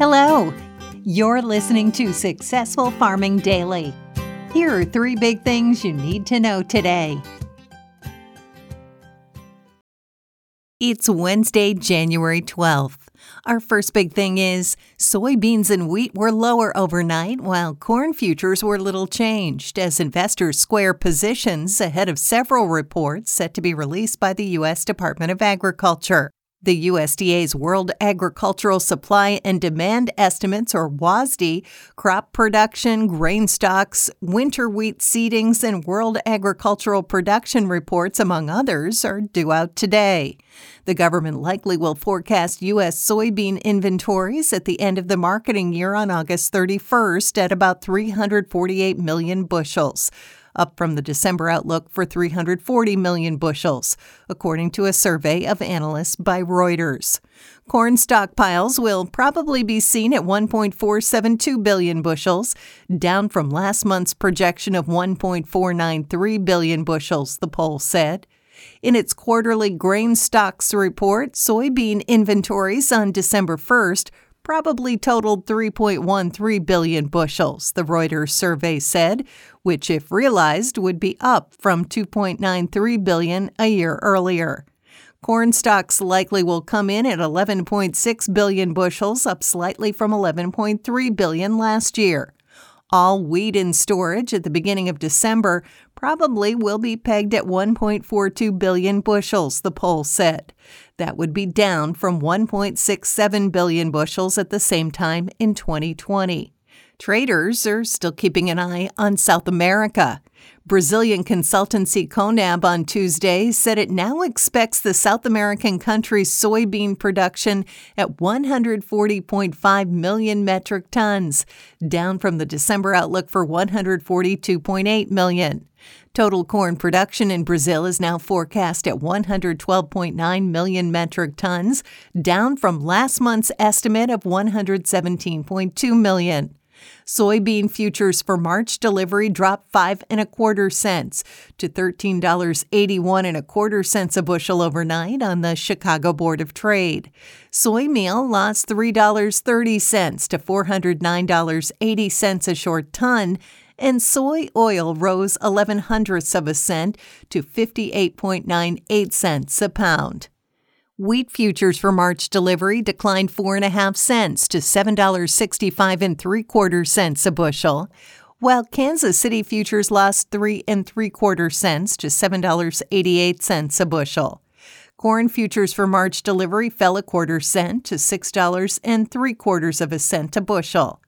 Hello, you're listening to Successful Farming Daily. Here are three big things you need to know today. It's Wednesday, January 12th. Our first big thing is soybeans and wheat were lower overnight, while corn futures were little changed as investors square positions ahead of several reports set to be released by the U.S. Department of Agriculture. The USDA's World Agricultural Supply and Demand Estimates, or WASDE, crop production, grain stocks, winter wheat seedings, and World Agricultural Production reports, among others, are due out today. The government likely will forecast U.S. soybean inventories at the end of the marketing year on August 31st at about 348 million bushels up from the December outlook for 340 million bushels, according to a survey of analysts by Reuters. Corn stockpiles will probably be seen at 1.472 billion bushels, down from last month's projection of 1.493 billion bushels, the poll said. In its quarterly grain stocks report, soybean inventories on December 1st probably totaled 3.13 billion bushels, the Reuters survey said, which, if realized, would be up from 2.93 billion a year earlier. Corn stocks likely will come in at 11.6 billion bushels, up slightly from 11.3 billion last year. All wheat in storage at the beginning of December probably will be pegged at 1.42 billion bushels, the poll said. That would be down from 1.67 billion bushels at the same time in 2020. Traders are still keeping an eye on South America. Brazilian consultancy Conab on Tuesday said it now expects the South American country's soybean production at 140.5 million metric tons, down from the December outlook for 142.8 million. Total corn production in Brazil is now forecast at 112.9 million metric tons, down from last month's estimate of 117.2 million. Soybean futures for March delivery dropped five and a quarter cents to $13.81 and a quarter cents a bushel overnight on the Chicago Board of Trade. Soy meal lost $3.30 to $409.80 a short ton and soy oil rose 11 hundredths of a cent to 58.98 cents a pound. Wheat futures for March delivery declined four and a half cents to seven dollars sixty-five and three quarter cents a bushel, while Kansas City futures lost three and three quarter cents to seven dollars eighty-eight cents a bushel. Corn futures for March delivery fell a quarter cent to six dollars and three quarters of a cent a bushel.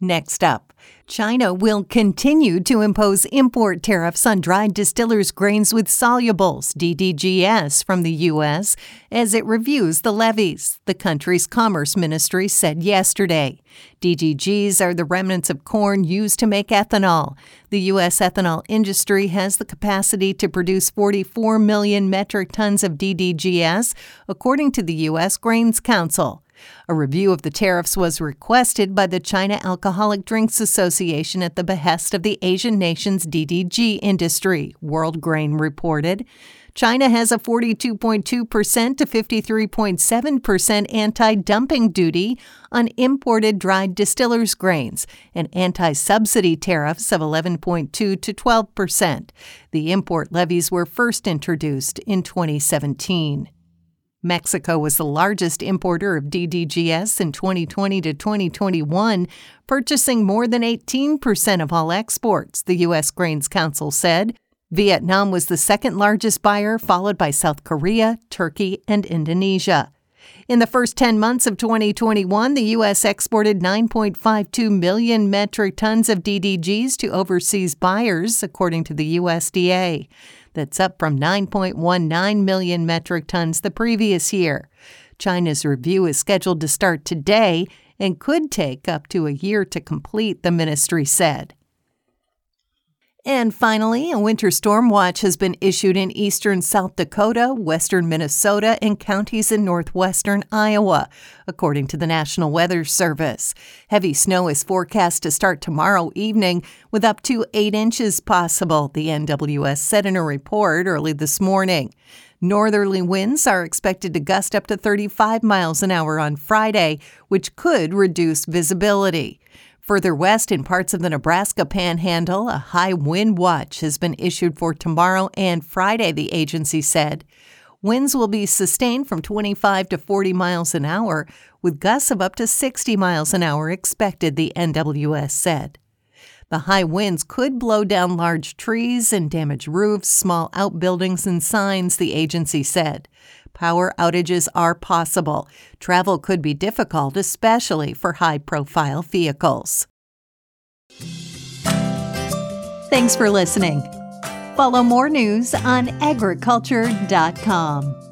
Next up, China will continue to impose import tariffs on dried distillers' grains with solubles, DDGS, from the U.S. as it reviews the levies, the country's Commerce Ministry said yesterday. DDGs are the remnants of corn used to make ethanol. The U.S. ethanol industry has the capacity to produce 44 million metric tons of DDGS, according to the U.S. Grains Council. A review of the tariffs was requested by the China Alcoholic Drinks Association at the behest of the Asian nation's DDG industry, World Grain reported. China has a 42.2% to 53.7% anti dumping duty on imported dried distillers' grains and anti subsidy tariffs of 11.2 to 12%. The import levies were first introduced in 2017. Mexico was the largest importer of DDGS in 2020 to 2021, purchasing more than 18% of all exports, the U.S. Grains Council said. Vietnam was the second largest buyer, followed by South Korea, Turkey, and Indonesia. In the first 10 months of 2021, the U.S. exported 9.52 million metric tons of DDGs to overseas buyers, according to the USDA. That's up from 9.19 million metric tons the previous year. China's review is scheduled to start today and could take up to a year to complete, the ministry said. And finally, a winter storm watch has been issued in eastern South Dakota, western Minnesota, and counties in northwestern Iowa, according to the National Weather Service. Heavy snow is forecast to start tomorrow evening, with up to 8 inches possible, the NWS said in a report early this morning. Northerly winds are expected to gust up to 35 miles an hour on Friday, which could reduce visibility. Further west in parts of the Nebraska panhandle, a high wind watch has been issued for tomorrow and Friday, the agency said. Winds will be sustained from 25 to 40 miles an hour, with gusts of up to 60 miles an hour expected, the NWS said. The high winds could blow down large trees and damage roofs, small outbuildings, and signs, the agency said. Power outages are possible. Travel could be difficult, especially for high profile vehicles. Thanks for listening. Follow more news on agriculture.com.